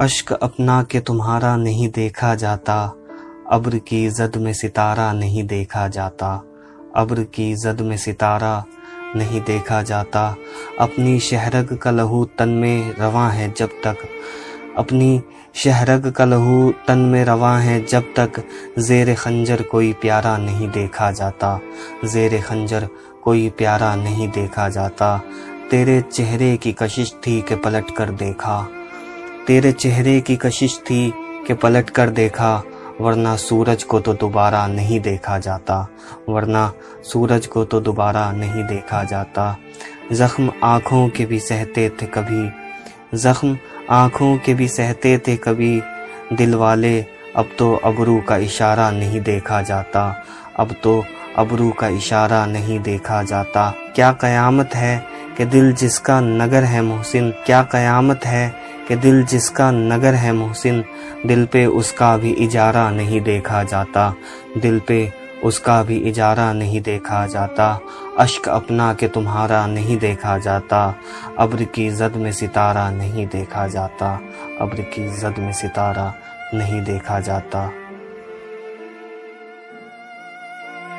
अश्क अपना के तुम्हारा नहीं देखा जाता। अब्र की जद में सितारा नहीं देखा जाता। अब्र की जद में सितारा नहीं देखा जाता। अपनी शहरग का लहू तन में रवा है जब तक। अपनी शहरग का लहू तन में रवा है जब तक। जेर खंजर कोई प्यारा नहीं देखा जाता। जेर खंजर कोई प्यारा नहीं देखा जाता। तेरे चेहरे की कशिश थी कि पलट कर देखा। तेरे चेहरे की कशिश थी कि पलट कर देखा, वरना सूरज को तो दोबारा नहीं देखा जाता, वरना सूरज को तो दोबारा नहीं देखा जाता। जख्म आँखों के भी सहते थे कभी, जख्म आँखों के भी सहते थे कभी। दिल वाले अब तो अबरू का इशारा नहीं देखा जाता, अब तो अबरू का इशारा नहीं देखा जाता। क्या कयामत है कि दिल जिसका नगर है मोहसिन, क्या कयामत है कि दिल जिसका नगर है मोहसिन, दिल पे उसका भी इजारा नहीं देखा जाता। दिल पे उसका भी इजारा नहीं देखा जाता। अश्क अपना के तुम्हारा नहीं देखा जाता। अब्र की जद में सितारा नहीं देखा जाता। अब्र की जद में सितारा नहीं देखा जाता।